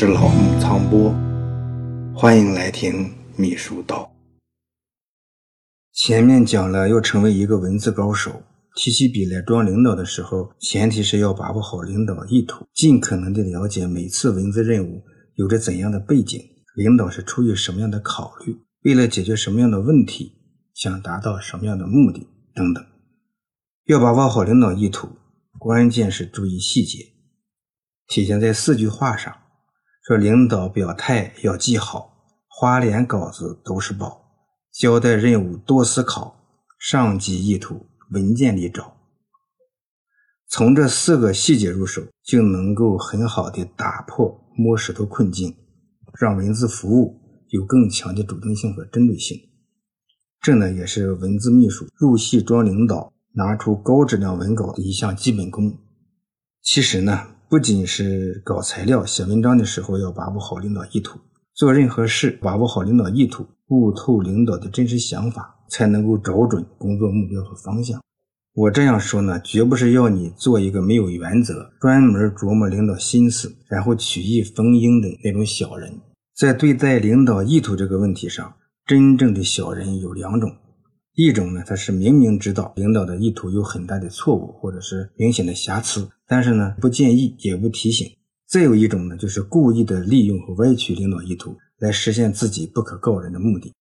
是老木苍波，欢迎来听秘书道。前面讲了，要成为一个文字高手，提起笔来装领导的时候，前提是要把握好领导意图，尽可能的了解每次文字任务有着怎样的背景，领导是出于什么样的考虑，为了解决什么样的问题，想达到什么样的目的等等。要把握好领导意图，关键是注意细节，体现在四句话上。说领导表态要记好，花脸稿子都是宝，交代任务多思考，上级意图文件里找。从这四个细节入手，就能够很好的打破摸石头困境，让文字服务有更强的主动性和针对性。这呢，也是文字秘书入戏装领导，拿出高质量文稿的一项基本功。其实呢。不仅是搞材料、写文章的时候要把握好领导意图，做任何事把握好领导意图，悟透领导的真实想法，才能够找准工作目标和方向。我这样说呢，绝不是要你做一个没有原则、专门琢磨领导心思，然后曲意逢迎的那种小人。在对待领导意图这个问题上，真正的小人有两种。一种呢，他是明明知道领导的意图有很大的错误或者是明显的瑕疵，但是呢不建议也不提醒；再有一种呢，就是故意的利用和歪曲领导意图来实现自己不可告人的目的。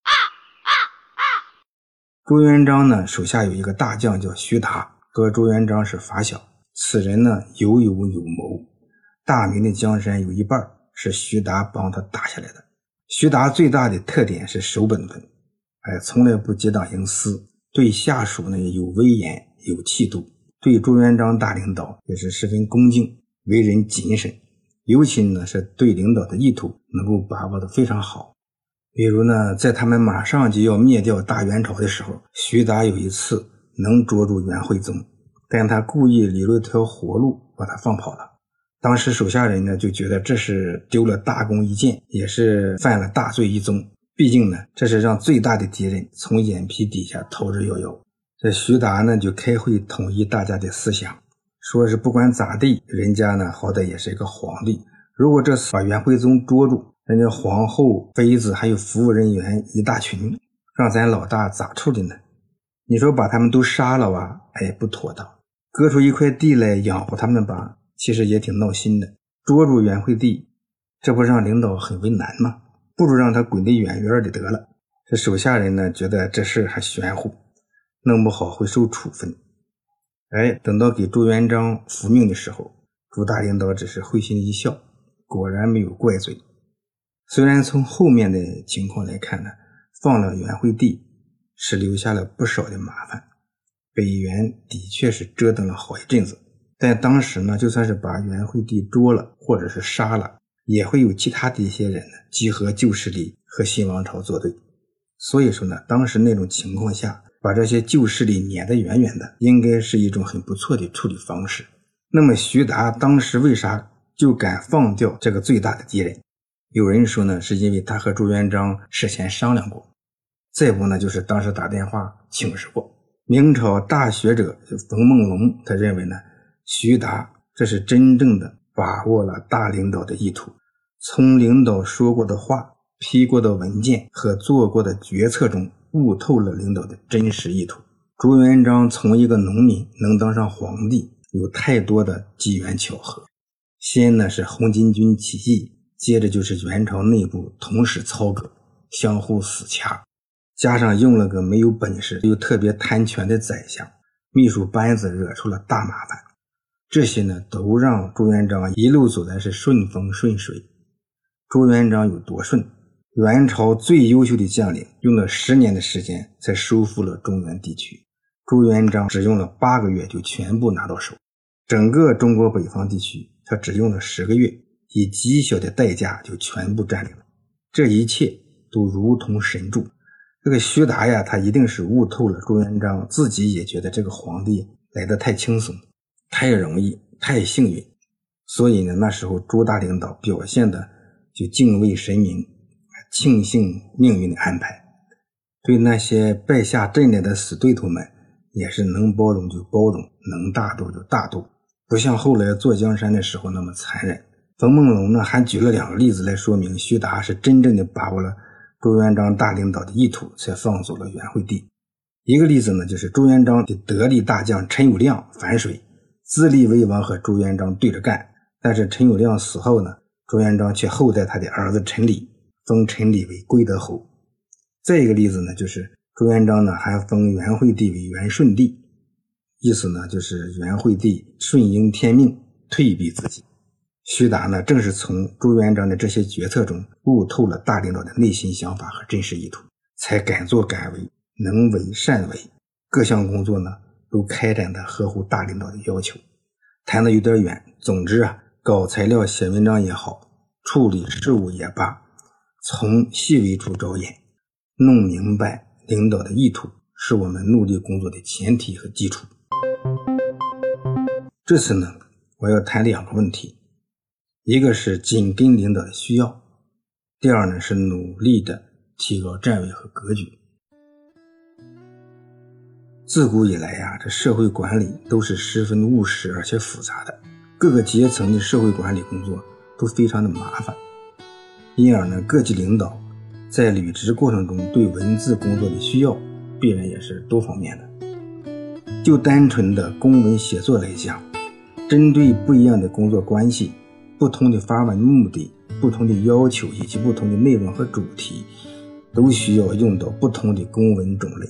朱元璋呢手下有一个大将叫徐达，和朱元璋是发小。此人呢有勇有谋，大明的江山有一半是徐达帮他打下来的。徐达最大的特点是守本分。哎，从来不结党营私，对下属呢有威严有气度，对朱元璋大领导也是十分恭敬，为人谨慎，尤其呢是对领导的意图能够把握的非常好。比如呢，在他们马上就要灭掉大元朝的时候，徐达有一次能捉住元惠宗，但他故意留了条活路把他放跑了。当时手下人呢就觉得这是丢了大功一件，也是犯了大罪一宗。毕竟呢，这是让最大的敌人从眼皮底下逃之夭夭。这徐达呢就开会统一大家的思想，说是不管咋地，人家呢好歹也是一个皇帝。如果这次把元惠宗捉住，人家皇后、妃子还有服务人员一大群，让咱老大咋处理呢？你说把他们都杀了吧？哎，不妥当。割出一块地来养活他们吧？其实也挺闹心的。捉住元惠帝，这不让领导很为难吗？不如让他滚得远远的得了。这手下人呢，觉得这事还玄乎，弄不好会受处分。哎，等到给朱元璋复命的时候，朱大领导只是会心一笑，果然没有怪罪。虽然从后面的情况来看呢，放了元惠帝是留下了不少的麻烦，北元的确是折腾了好一阵子。但当时呢，就算是把元惠帝捉了，或者是杀了。也会有其他的一些人呢，集合旧势力和新王朝作对。所以说呢，当时那种情况下，把这些旧势力撵得远远的，应该是一种很不错的处理方式。那么徐达当时为啥就敢放掉这个最大的敌人？有人说呢，是因为他和朱元璋事先商量过；再不呢，就是当时打电话请示过。明朝大学者冯梦龙，他认为呢，徐达这是真正的。把握了大领导的意图，从领导说过的话、批过的文件和做过的决策中悟透了领导的真实意图。朱元璋从一个农民能当上皇帝，有太多的机缘巧合。先呢是红巾军起义，接着就是元朝内部同时操戈，相互死掐，加上用了个没有本事又特别贪权的宰相，秘书班子惹出了大麻烦。这些呢，都让朱元璋一路走来是顺风顺水。朱元璋有多顺？元朝最优秀的将领用了十年的时间才收复了中原地区，朱元璋只用了八个月就全部拿到手。整个中国北方地区，他只用了十个月，以极小的代价就全部占领了。这一切都如同神助。这个徐达呀，他一定是悟透了朱元璋，自己也觉得这个皇帝来的太轻松。太容易，太幸运，所以呢，那时候朱大领导表现的就敬畏神明，庆幸命运的安排，对那些败下阵来的死对头们，也是能包容就包容，能大度就大度，不像后来坐江山的时候那么残忍，冯梦龙呢还举了两个例子来说明徐达是真正的把握了朱元璋大领导的意图，才放走了元惠帝。一个例子呢，就是朱元璋的得力大将陈友谅反水，自立为王和朱元璋对着干。但是陈友谅死后呢，朱元璋却厚待他的儿子陈理，封陈理为归德侯。再一个例子呢，就是朱元璋呢还封元惠帝为元顺帝，意思呢就是元惠帝顺应天命，退避自己。徐达呢正是从朱元璋的这些决策中悟透了大领导的内心想法和真实意图，才敢作敢为。能为善为，各项工作呢都开展的合乎大领导的要求。谈的有点远，总之啊，搞材料、写文章也好，处理事务也罢，从细微处着眼，弄明白领导的意图，是我们努力工作的前提和基础。这次呢，我要谈两个问题，一个是紧跟领导的需要，第二呢是努力的提高站位和格局。自古以来呀，这社会管理都是十分务实而且复杂的，各个阶层的社会管理工作都非常的麻烦，因而呢，各级领导在履职过程中对文字工作的需要，必然也是多方面的。就单纯的公文写作来讲，针对不一样的工作关系、不同的发文目的、不同的要求以及不同的内容和主题，都需要用到不同的公文种类。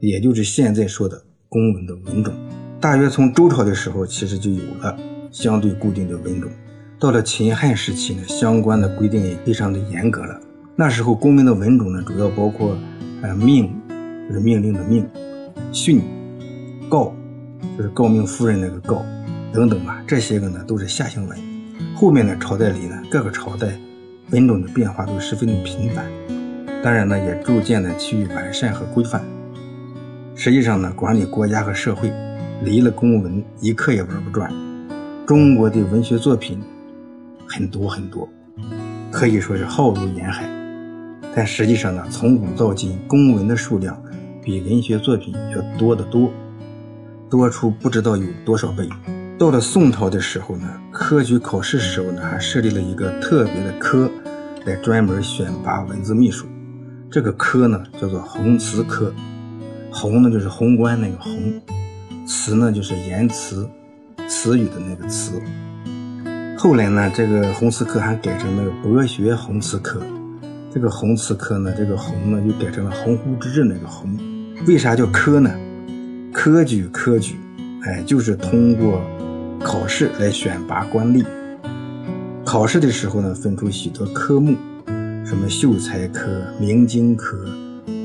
也就是现在说的公文的文种，大约从周朝的时候，其实就有了相对固定的文种。到了秦汉时期呢，相关的规定也非常的严格了。那时候公文的文种呢，主要包括呃命，就是命令的命；训、告，就是诰命夫人那个告等等吧。这些个呢都是下行文。后面的朝代里呢，各个朝代文种的变化都十分的频繁，当然呢也逐渐的趋于完善和规范。实际上呢，管理国家和社会，离了公文一刻也玩不转。中国的文学作品很多很多，可以说是浩如烟海。但实际上呢，从古到今，公文的数量比文学作品要多得多，多出不知道有多少倍。到了宋朝的时候呢，科举考试时候呢，还设立了一个特别的科，来专门选拔文字秘书。这个科呢，叫做弘词科。宏呢就是宏观那个宏，词呢就是言辞、词语的那个词。后来呢，这个弘词科还改成那个博学弘词科。这个弘词科呢，这个宏呢就改成了鸿鹄之志那个鸿。为啥叫科呢？科举科举，哎，就是通过考试来选拔官吏。考试的时候呢，分出许多科目，什么秀才科、明经科，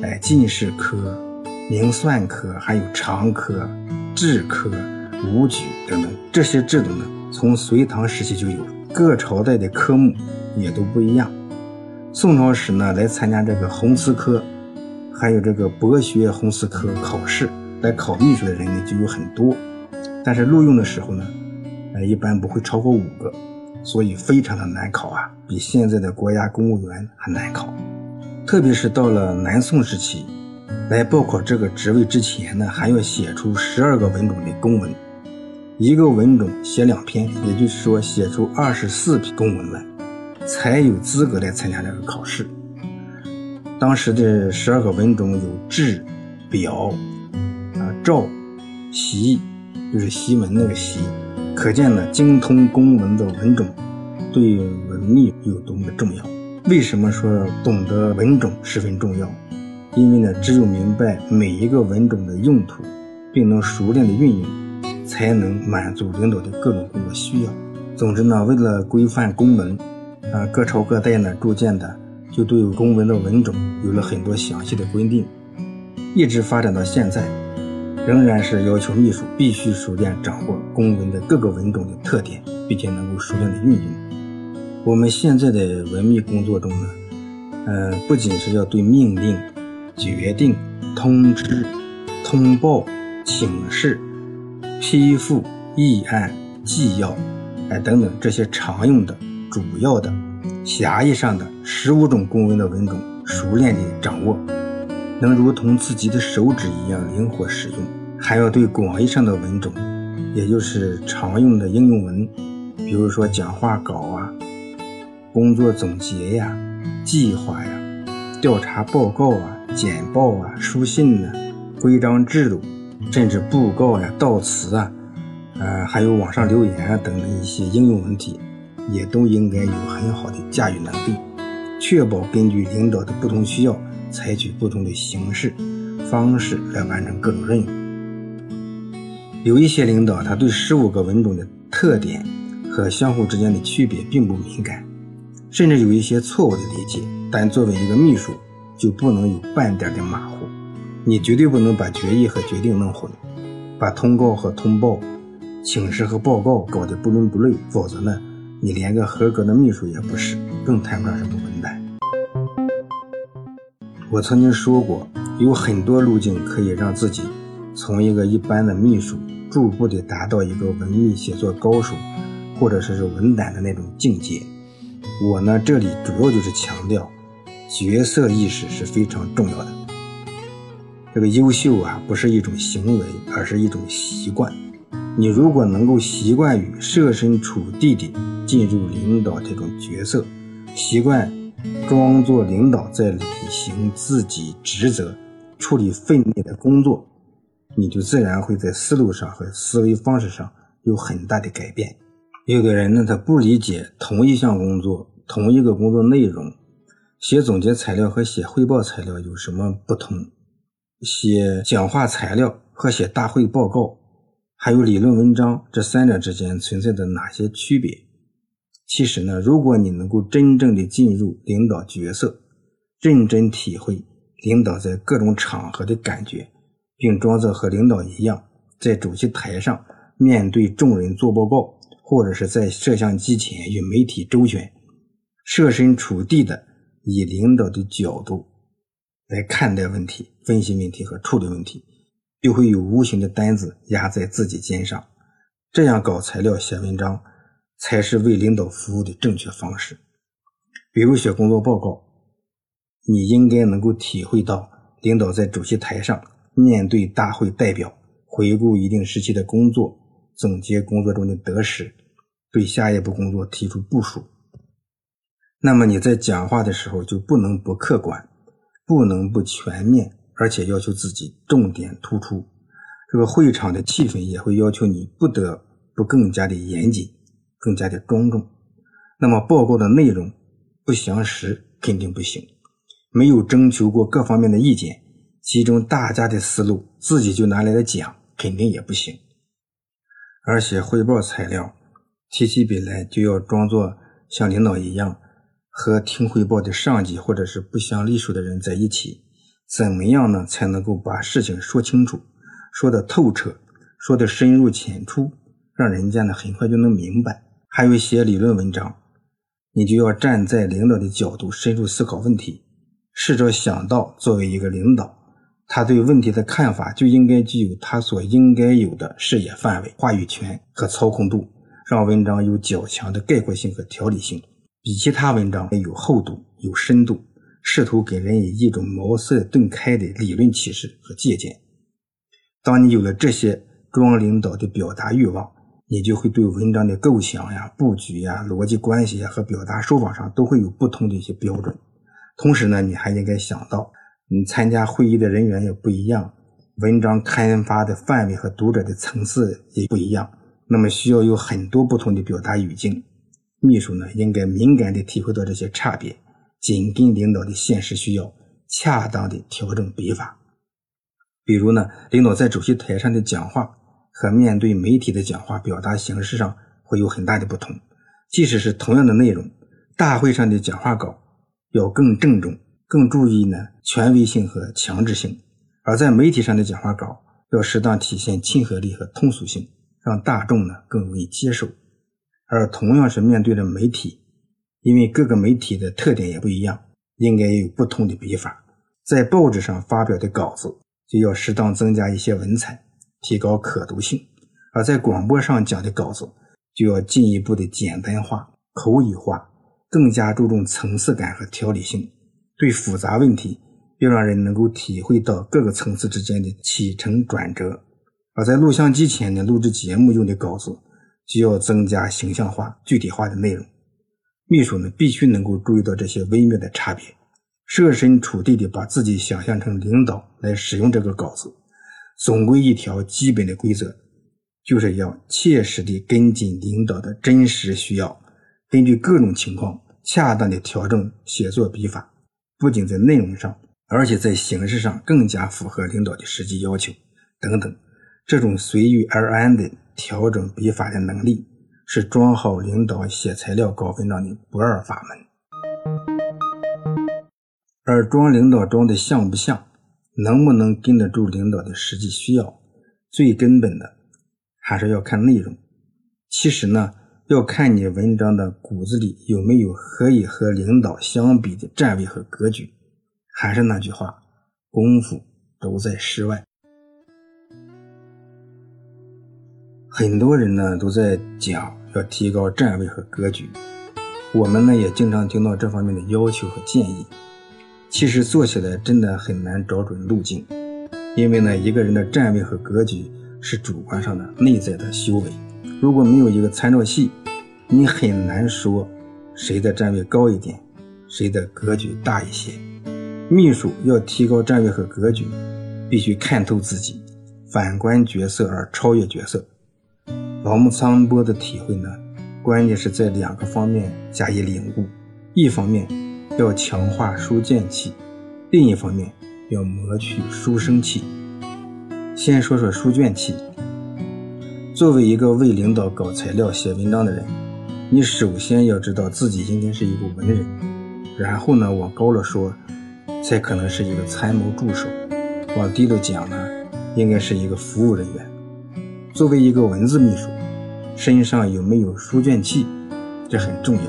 哎，进士科。明算科还有常科、制科、武举等等这些制度呢，从隋唐时期就有，各朝代的科目也都不一样。宋朝时呢，来参加这个弘词科，还有这个博学弘词科考试来考秘书的人呢就有很多，但是录用的时候呢，呃，一般不会超过五个，所以非常的难考啊，比现在的国家公务员还难考，特别是到了南宋时期。来报考这个职位之前呢，还要写出十二个文种的公文，一个文种写两篇，也就是说写出二十四篇公文来，才有资格来参加这个考试。当时的十二个文种有制、表、啊诏、檄，就是檄文那个檄，可见呢精通公文的文种对文秘有多么的重要。为什么说懂得文种十分重要？因为呢，只有明白每一个文种的用途，并能熟练的运用，才能满足领导的各种工作需要。总之呢，为了规范公文，啊，各朝各代呢，逐渐的就对公文的文种有了很多详细的规定，一直发展到现在，仍然是要求秘书必须熟练掌握公文的各个文种的特点，并且能够熟练的运用。我们现在的文秘工作中呢，呃，不仅是要对命令。决定、通知、通报、请示、批复、议案、纪要，哎等等这些常用的、主要的、狭义上的十五种公文的文种，熟练地掌握，能如同自己的手指一样灵活使用；还要对广义上的文种，也就是常用的应用文，比如说讲话稿啊、工作总结呀、计划呀、调查报告啊、简报啊、书信呢、规章制度，甚至布告呀、悼词啊，呃，还有网上留言啊等等一些应用问题，也都应该有很好的驾驭能力，确保根据领导的不同需要，采取不同的形式、方式来完成各种任务。有一些领导，他对十五个文种的特点。和相互之间的区别并不敏感，甚至有一些错误的理解。但作为一个秘书，就不能有半点的马虎。你绝对不能把决议和决定弄混，把通告和通报、请示和报告搞得不伦不类。否则呢，你连个合格的秘书也不是，更谈不上什么文胆。我曾经说过，有很多路径可以让自己从一个一般的秘书，逐步的达到一个文秘写作高手。或者说是文胆的那种境界，我呢这里主要就是强调角色意识是非常重要的。这个优秀啊，不是一种行为，而是一种习惯。你如果能够习惯于设身处地的进入领导这种角色，习惯装作领导在履行自己职责、处理分内的工作，你就自然会在思路上和思维方式上有很大的改变。有的人呢，他不理解同一项工作、同一个工作内容，写总结材料和写汇报材料有什么不同？写讲话材料和写大会报告，还有理论文章这三者之间存在着哪些区别？其实呢，如果你能够真正的进入领导角色，认真体会领导在各种场合的感觉，并装作和领导一样，在主席台上面对众人做报告。或者是在摄像机前与媒体周旋，设身处地的以领导的角度来看待问题、分析问题和处理问题，就会有无形的担子压在自己肩上。这样搞材料、写文章，才是为领导服务的正确方式。比如写工作报告，你应该能够体会到，领导在主席台上面对大会代表，回顾一定时期的工作，总结工作中的得失。对下一步工作提出部署，那么你在讲话的时候就不能不客观，不能不全面，而且要求自己重点突出。这个会场的气氛也会要求你不得不更加的严谨，更加的庄重。那么报告的内容不详实肯定不行，没有征求过各方面的意见，其中大家的思路自己就拿来了讲，肯定也不行。而且汇报材料。提起笔来就要装作像领导一样，和听汇报的上级或者是不相隶属的人在一起，怎么样呢？才能够把事情说清楚，说得透彻，说得深入浅出，让人家呢很快就能明白。还有写理论文章，你就要站在领导的角度深入思考问题，试着想到作为一个领导，他对问题的看法就应该具有他所应该有的视野范围、话语权和操控度。让文章有较强的概括性和条理性，比其他文章有厚度、有深度，试图给人以一种茅塞顿开的理论启示和借鉴。当你有了这些装领导的表达欲望，你就会对文章的构想呀、布局呀、逻辑关系呀和表达手法上都会有不同的一些标准。同时呢，你还应该想到，你参加会议的人员也不一样，文章刊发的范围和读者的层次也不一样。那么需要有很多不同的表达语境，秘书呢应该敏感地体会到这些差别，紧跟领导的现实需要，恰当地调整笔法。比如呢，领导在主席台上的讲话和面对媒体的讲话表达形式上会有很大的不同。即使是同样的内容，大会上的讲话稿要更郑重，更注意呢权威性和强制性；而在媒体上的讲话稿要适当体现亲和力和通俗性。让大众呢更容易接受，而同样是面对着媒体，因为各个媒体的特点也不一样，应该有不同的笔法。在报纸上发表的稿子就要适当增加一些文采，提高可读性；而在广播上讲的稿子就要进一步的简单化、口语化，更加注重层次感和条理性。对复杂问题，要让人能够体会到各个层次之间的起承转折。而在录像机前呢，录制节目用的稿子就要增加形象化、具体化的内容。秘书呢，必须能够注意到这些微妙的差别，设身处地的把自己想象成领导来使用这个稿子。总归一条基本的规则，就是要切实的跟进领导的真实需要，根据各种情况恰当的调整写作笔法，不仅在内容上，而且在形式上更加符合领导的实际要求等等。这种随遇而安的调整笔法的能力，是装好领导写材料稿文章的不二法门。而装领导装的像不像？能不能跟得住领导的实际需要？最根本的还是要看内容。其实呢，要看你文章的骨子里有没有可以和领导相比的站位和格局。还是那句话，功夫都在室外。很多人呢都在讲要提高站位和格局，我们呢也经常听到这方面的要求和建议。其实做起来真的很难找准路径，因为呢，一个人的站位和格局是主观上的、内在的修为。如果没有一个参照系，你很难说谁的站位高一点，谁的格局大一些。秘书要提高站位和格局，必须看透自己，反观角色而超越角色。老木苍波的体会呢，关键是在两个方面加以领悟，一方面。要强化书卷气，另一方面要磨去书生气。先说说书卷气。作为一个为领导搞材料、写文章的人，你首先要知道自己应该是一个文人，然后呢，往高了说，才可能是一个参谋助手；往低了讲呢，应该是一个服务人员。作为一个文字秘书，身上有没有书卷气，这很重要。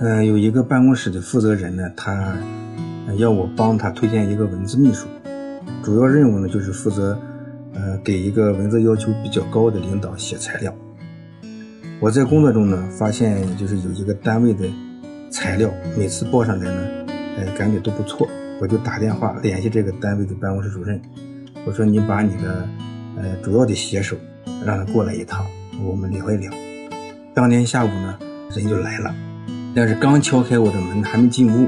嗯，有一个办公室的负责人呢，他要我帮他推荐一个文字秘书，主要任务呢就是负责，呃，给一个文字要求比较高的领导写材料。我在工作中呢，发现就是有一个单位的材料，每次报上来呢，呃，感觉都不错，我就打电话联系这个单位的办公室主任，我说你把你的，呃，主要的写手让他过来一趟，我们聊一聊。当天下午呢，人就来了。但是刚敲开我的门，还没进屋，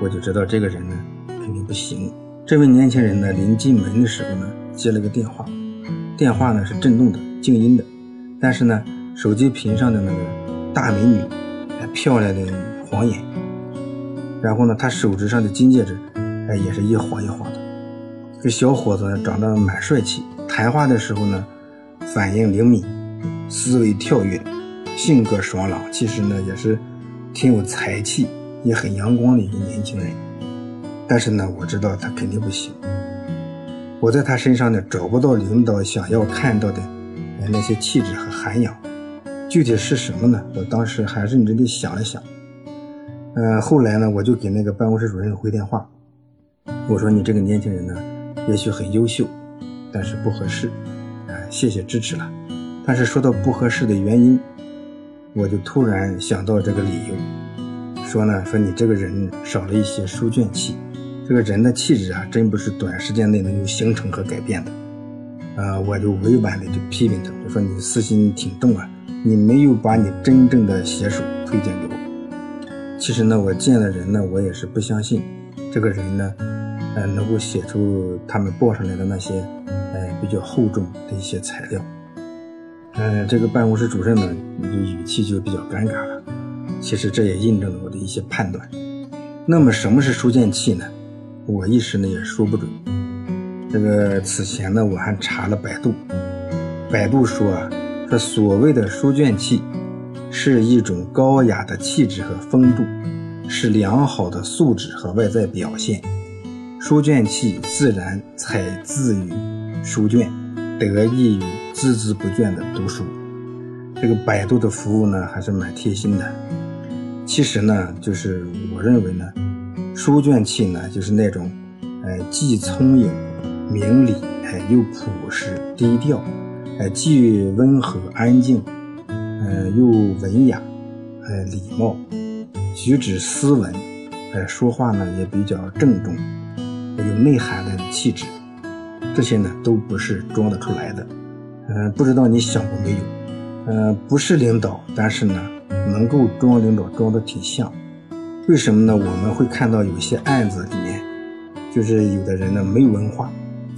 我就知道这个人呢肯定不行。这位年轻人呢，临进门的时候呢，接了个电话，电话呢是震动的、静音的，但是呢，手机屏上的那个大美女，漂亮的晃眼。然后呢，他手指上的金戒指，哎，也是一晃一晃的。这小伙子长得蛮帅气，谈话的时候呢，反应灵敏，思维跳跃，性格爽朗，其实呢也是。挺有才气，也很阳光的一个年轻人，但是呢，我知道他肯定不行。我在他身上呢找不到领导想要看到的那些气质和涵养，具体是什么呢？我当时还认真地想了想。嗯，后来呢，我就给那个办公室主任回电话，我说：“你这个年轻人呢，也许很优秀，但是不合适。啊，谢谢支持了。但是说到不合适的原因。”我就突然想到这个理由，说呢，说你这个人少了一些书卷气，这个人的气质啊，真不是短时间内能够形成和改变的。啊，我就委婉的就批评他，我说你私心挺重啊，你没有把你真正的写手推荐给我。其实呢，我见了人呢，我也是不相信这个人呢，呃，能够写出他们报上来的那些，呃，比较厚重的一些材料。嗯，这个办公室主任呢，就语气就比较尴尬了。其实这也印证了我的一些判断。那么什么是书卷气呢？我一时呢也说不准。这个此前呢，我还查了百度，百度说啊，说所谓的书卷气，是一种高雅的气质和风度，是良好的素质和外在表现。书卷气自然采自于书卷，得益于。孜孜不倦的读书，这个百度的服务呢还是蛮贴心的。其实呢，就是我认为呢，书卷气呢就是那种，呃，既聪颖、明理，哎，又朴实低调，哎，既温和安静，呃，又文雅，呃，礼貌，举止斯文，哎，说话呢也比较郑重，有内涵的气质，这些呢都不是装得出来的。嗯，不知道你想过没有？嗯，不是领导，但是呢，能够装领导装的挺像。为什么呢？我们会看到有些案子里面，就是有的人呢没文化，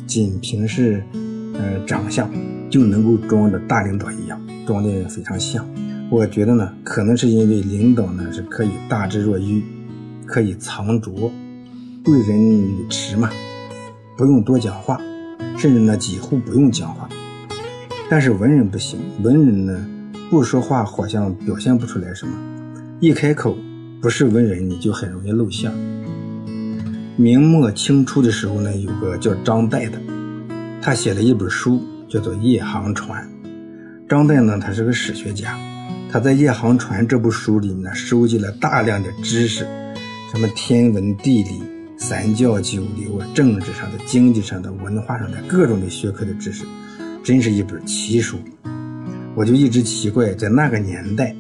仅凭是嗯长相就能够装的大领导一样，装的非常像。我觉得呢，可能是因为领导呢是可以大智若愚，可以藏拙，贵人语迟嘛，不用多讲话，甚至呢几乎不用讲话。但是文人不行，文人呢不说话好像表现不出来什么，一开口不是文人你就很容易露馅。明末清初的时候呢，有个叫张岱的，他写了一本书叫做《夜航船》。张岱呢，他是个史学家。他在《夜航船》这部书里呢，收集了大量的知识，什么天文、地理、三教九流啊，政治上的、经济上的、文化上的各种的学科的知识，真是一本奇书。我就一直奇怪，在那个年代，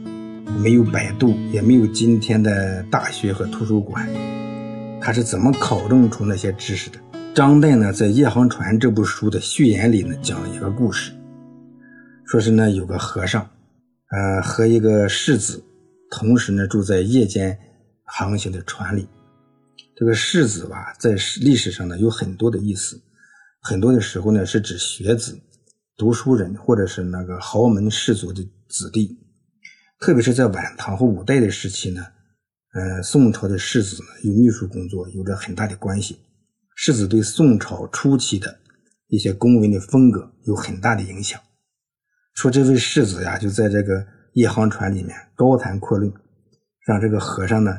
没有百度，也没有今天的大学和图书馆，他是怎么考证出那些知识的？张岱呢，在《夜航船》这部书的序言里呢，讲了一个故事，说是呢，有个和尚。呃，和一个世子，同时呢住在夜间航行的船里。这个世子吧，在历史上呢有很多的意思，很多的时候呢是指学子、读书人，或者是那个豪门世族的子弟。特别是在晚唐和五代的时期呢，呃，宋朝的世子呢与秘书工作有着很大的关系。世子对宋朝初期的一些公文的风格有很大的影响。说这位世子呀，就在这个夜航船里面高谈阔论，让这个和尚呢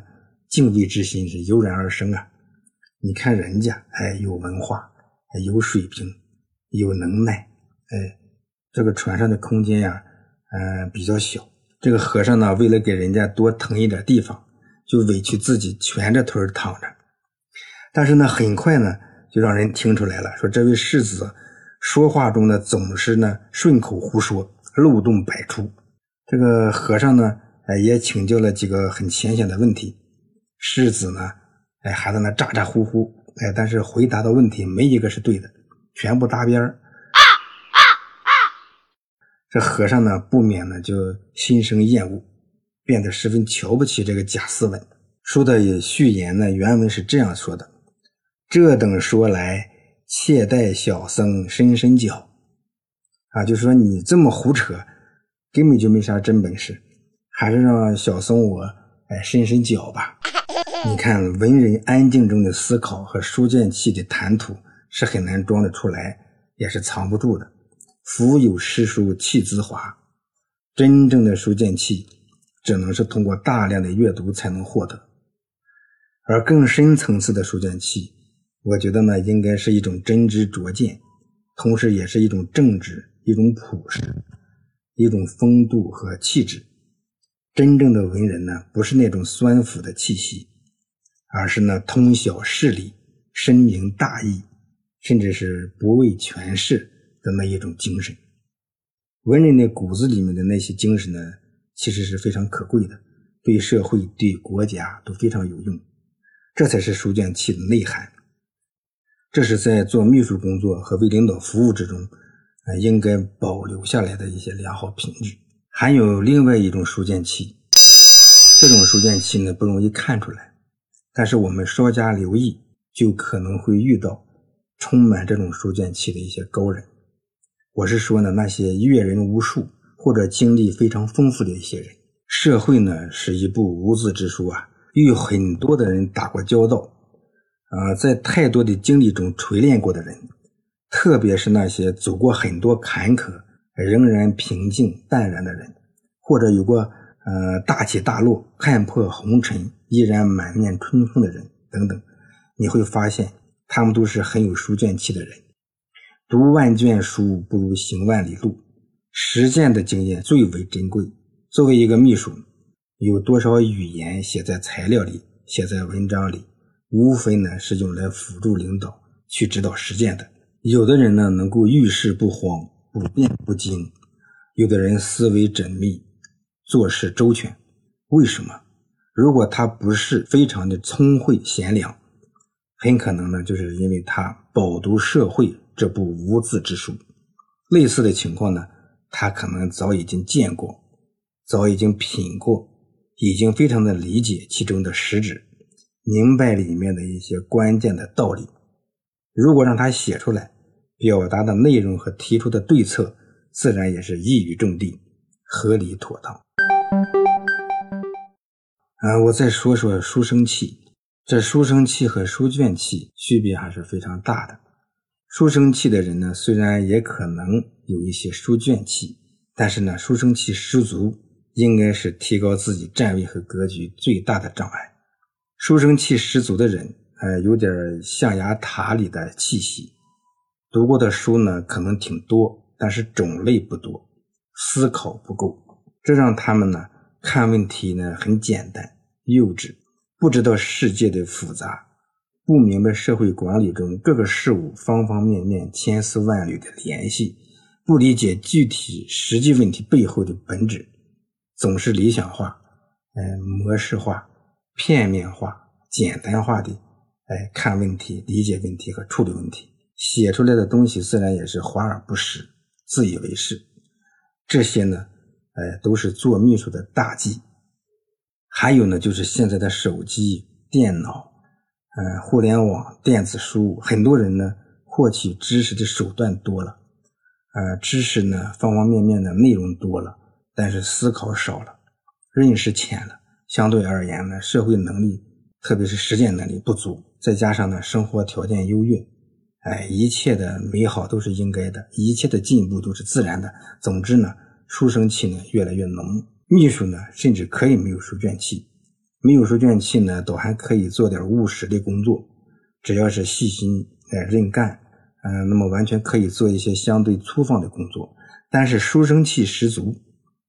敬畏之心是油然而生啊！你看人家，哎，有文化，有水平，有能耐，哎，这个船上的空间呀，嗯，比较小。这个和尚呢，为了给人家多腾一点地方，就委屈自己蜷着腿躺着。但是呢，很快呢，就让人听出来了，说这位世子。说话中呢，总是呢顺口胡说，漏洞百出。这个和尚呢，哎，也请教了几个很浅显的问题。世子呢，哎，还在那咋咋呼呼，哎，但是回答的问题没一个是对的，全部搭边儿。这和尚呢，不免呢就心生厌恶，变得十分瞧不起这个贾思刎。说的序言呢，原文是这样说的：这等说来。且待小僧伸伸脚，啊，就说你这么胡扯，根本就没啥真本事，还是让小僧我哎伸伸脚吧。你看文人安静中的思考和书卷气的谈吐是很难装得出来，也是藏不住的。腹有诗书气自华，真正的书卷气只能是通过大量的阅读才能获得，而更深层次的书卷气。我觉得呢，应该是一种真知灼见，同时也是一种正直、一种朴实、一种风度和气质。真正的文人呢，不是那种酸腐的气息，而是呢通晓事理、深明大义，甚至是不畏权势的那一种精神。文人的骨子里面的那些精神呢，其实是非常可贵的，对社会、对国家都非常有用。这才是书卷气的内涵。这是在做秘书工作和为领导服务之中，啊，应该保留下来的一些良好品质。还有另外一种书卷气，这种书卷气呢不容易看出来，但是我们稍加留意，就可能会遇到充满这种书卷气的一些高人。我是说呢，那些阅人无数或者经历非常丰富的一些人。社会呢是一部无字之书啊，与很多的人打过交道。啊，在太多的经历中锤炼过的人，特别是那些走过很多坎坷仍然平静淡然的人，或者有过呃大起大落、看破红尘依然满面春风的人等等，你会发现他们都是很有书卷气的人。读万卷书不如行万里路，实践的经验最为珍贵。作为一个秘书，有多少语言写在材料里，写在文章里？无非呢是用来辅助领导去指导实践的。有的人呢能够遇事不慌，不变不惊；有的人思维缜密，做事周全。为什么？如果他不是非常的聪慧贤良，很可能呢就是因为他饱读社会这部无字之书。类似的情况呢，他可能早已经见过，早已经品过，已经非常的理解其中的实质，明白里面的一些关键的道理。如果让他写出来，表达的内容和提出的对策，自然也是一语中的，合理妥当。啊，我再说说书生气。这书生气和书卷气区别还是非常大的。书生气的人呢，虽然也可能有一些书卷气，但是呢，书生气十足，应该是提高自己站位和格局最大的障碍。书生气十足的人，呃，有点象牙塔里的气息。读过的书呢，可能挺多，但是种类不多，思考不够，这让他们呢看问题呢很简单、幼稚。不知道世界的复杂，不明白社会管理中各个事物方方面面、千丝万缕的联系，不理解具体实际问题背后的本质，总是理想化、嗯模式化、片面化、简单化的哎看问题、理解问题和处理问题，写出来的东西自然也是华而不实、自以为是。这些呢，哎都是做秘书的大忌。还有呢，就是现在的手机、电脑，呃，互联网、电子书，很多人呢获取知识的手段多了，呃，知识呢方方面面的内容多了，但是思考少了，认识浅了，相对而言呢，社会能力，特别是实践能力不足，再加上呢生活条件优越，哎，一切的美好都是应该的，一切的进步都是自然的。总之呢，书生气呢越来越浓。秘书呢，甚至可以没有书卷气，没有书卷气呢，都还可以做点务实的工作。只要是细心、哎认干，嗯，那么完全可以做一些相对粗放的工作。但是书生气十足，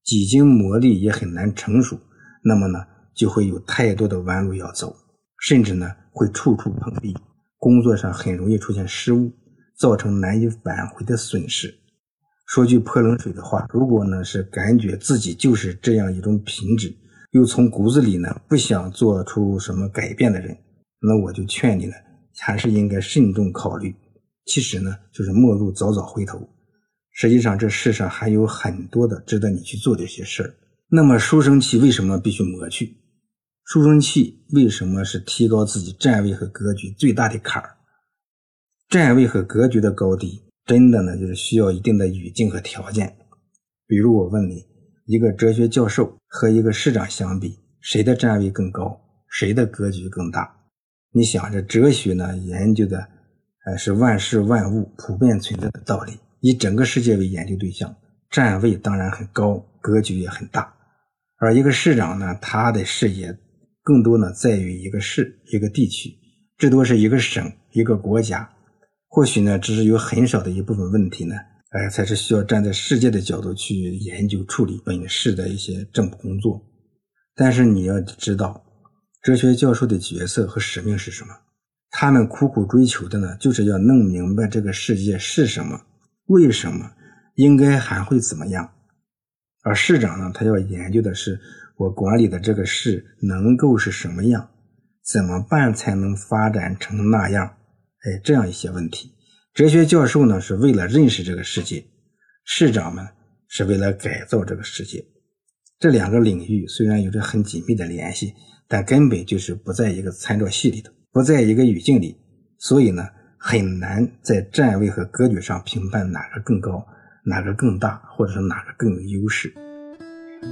几经磨砺也很难成熟，那么呢，就会有太多的弯路要走，甚至呢，会处处碰壁，工作上很容易出现失误，造成难以挽回的损失。说句泼冷水的话，如果呢是感觉自己就是这样一种品质，又从骨子里呢不想做出什么改变的人，那我就劝你呢，还是应该慎重考虑。其实呢，就是莫路早早回头。实际上，这世上还有很多的值得你去做的一些事儿。那么，书生气为什么必须磨去？书生气为什么是提高自己站位和格局最大的坎儿？站位和格局的高低。真的呢，就是需要一定的语境和条件。比如我问你，一个哲学教授和一个市长相比，谁的站位更高，谁的格局更大？你想，这哲学呢，研究的，呃，是万事万物普遍存在的道理，以整个世界为研究对象，站位当然很高，格局也很大。而一个市长呢，他的视野更多呢，在于一个市、一个地区，至多是一个省、一个国家。或许呢，只是有很少的一部分问题呢，哎，才是需要站在世界的角度去研究处理本市的一些政府工作。但是你要知道，哲学教授的角色和使命是什么？他们苦苦追求的呢，就是要弄明白这个世界是什么，为什么，应该还会怎么样。而市长呢，他要研究的是我管理的这个市能够是什么样，怎么办才能发展成那样。哎，这样一些问题，哲学教授呢是为了认识这个世界，市长们是为了改造这个世界。这两个领域虽然有着很紧密的联系，但根本就是不在一个参照系里头，不在一个语境里，所以呢，很难在站位和格局上评判哪个更高，哪个更大，或者是哪个更有优势。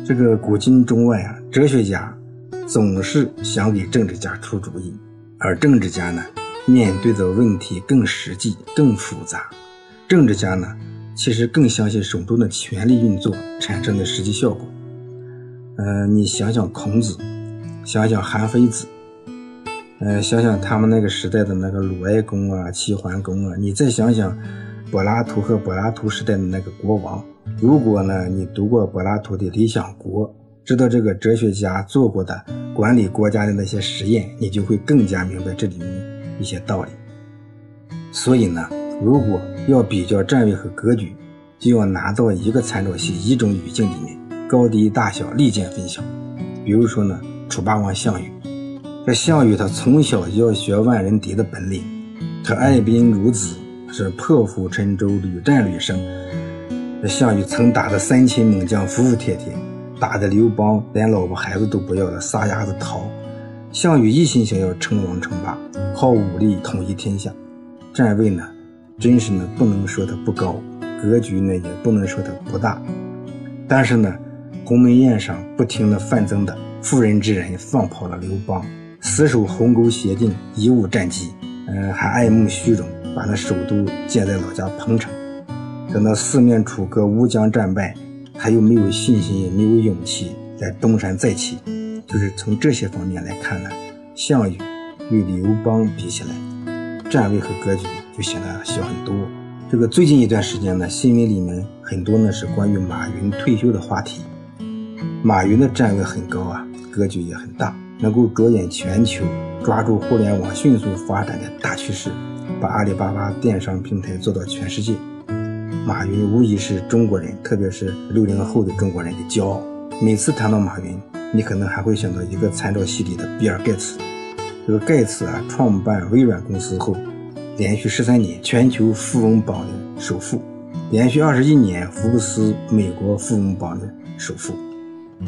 这个古今中外啊，哲学家总是想给政治家出主意，而政治家呢？面对的问题更实际、更复杂。政治家呢，其实更相信手中的权力运作产生的实际效果。呃，你想想孔子，想想韩非子，呃，想想他们那个时代的那个鲁哀公啊、齐桓公啊，你再想想柏拉图和柏拉图时代的那个国王。如果呢，你读过柏拉图的《理想国》，知道这个哲学家做过的管理国家的那些实验，你就会更加明白这里面。一些道理，所以呢，如果要比较站位和格局，就要拿到一个参照系、一种语境里面，高低大小立见分晓。比如说呢，楚霸王项羽，这项羽他从小就要学万人敌的本领，他爱兵如子，是破釜沉舟，屡战屡胜。这项羽曾打得三秦猛将服服帖帖，打得刘邦连老婆孩子都不要了，撒丫子逃。项羽一心想要称王称霸，靠武力统一天下，站位呢，真是呢不能说他不高，格局呢也不能说他不大。但是呢，鸿门宴上不停的范增的妇人之仁放跑了刘邦，死守鸿沟协定，贻误战机。嗯，还爱慕虚荣，把那首都建在老家彭城。等到四面楚歌，乌江战败，他又没有信心，也没有勇气来东山再起。就是从这些方面来看呢，项羽与刘邦比起来，站位和格局就显得小很多。这个最近一段时间呢，新闻里面很多呢是关于马云退休的话题。马云的站位很高啊，格局也很大，能够着眼全球，抓住互联网迅速发展的大趋势，把阿里巴巴电商平台做到全世界。马云无疑是中国人，特别是六零后的中国人的骄傲。每次谈到马云，你可能还会想到一个参照系里的比尔盖茨。这个盖茨啊，创办微软公司后。连续十三年全球富翁榜的首富，连续二十一年福布斯美国富翁榜的首富，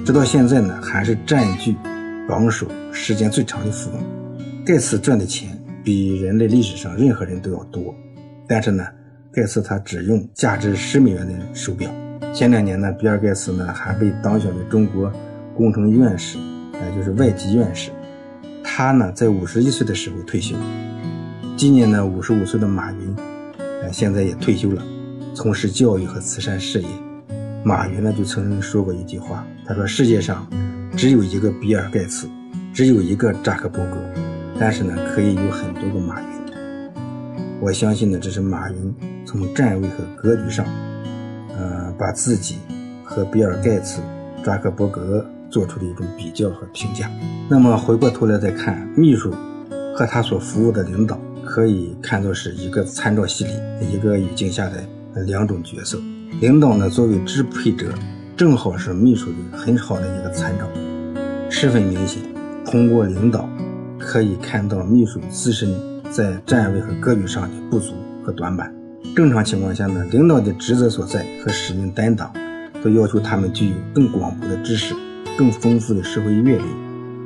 直到现在呢还是占据榜首时间最长的富翁。盖茨赚的钱比人类历史上任何人都要多，但是呢，盖茨他只用价值十美元的手表。前两年呢，比尔盖茨呢还被当选为中国工程院士，呃，就是外籍院士。他呢在五十一岁的时候退休。今年呢，五十五岁的马云，呃，现在也退休了，从事教育和慈善事业。马云呢，就曾经说过一句话，他说：“世界上只有一个比尔盖茨，只有一个扎克伯格，但是呢，可以有很多个马云。”我相信呢，这是马云从站位和格局上，呃，把自己和比尔盖茨、扎克伯格做出的一种比较和评价。那么回过头来再看秘书和他所服务的领导。可以看作是一个参照系里一个语境下的两种角色。领导呢，作为支配者，正好是秘书的很好的一个参照。十分明显，通过领导可以看到秘书自身在站位和格局上的不足和短板。正常情况下呢，领导的职责所在和使命担当，都要求他们具有更广博的知识、更丰富的社会阅历，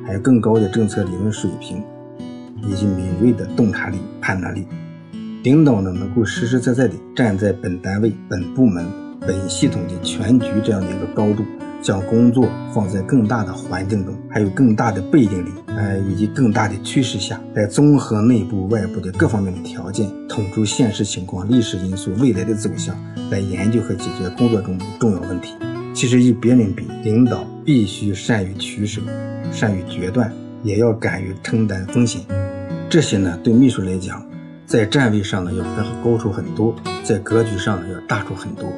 还有更高的政策理论水平。以及敏锐的洞察力、判断力，领导呢能够实实在在地站在本单位、本部门、本系统的全局这样的一个高度，将工作放在更大的环境中，还有更大的背景里，呃，以及更大的趋势下，来综合内部、外部的各方面的条件，统筹现实情况、历史因素、未来的走向，来研究和解决工作中的重要问题。其实与别人比，领导必须善于取舍，善于决断，也要敢于承担风险。这些呢，对秘书来讲，在站位上呢要高出很多，在格局上呢要大出很多。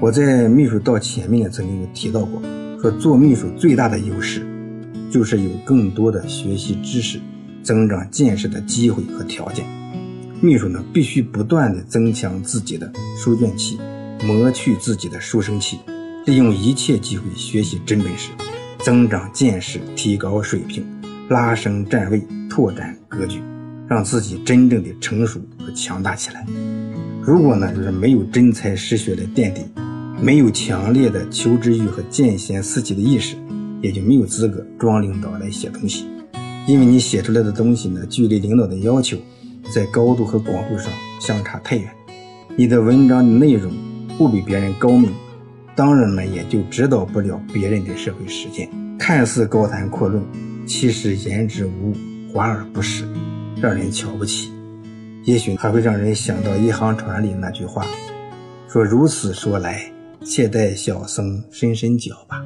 我在秘书到前面曾经有提到过，说做秘书最大的优势，就是有更多的学习知识、增长见识的机会和条件。秘书呢必须不断的增强自己的书卷气，磨去自己的书生气，利用一切机会学习真本事，增长见识，提高水平。拉升站位，拓展格局，让自己真正的成熟和强大起来。如果呢，就是没有真才实学的垫底，没有强烈的求知欲和见贤思齐的意识，也就没有资格装领导来写东西。因为你写出来的东西呢，距离领导的要求在高度和广度上相差太远。你的文章的内容不比别人高明，当然呢，也就指导不了别人的社会实践。看似高谈阔论。其实言之无物，华而不实，让人瞧不起。也许还会让人想到《一行船》里那句话，说：“如此说来，且待小僧伸伸脚吧。”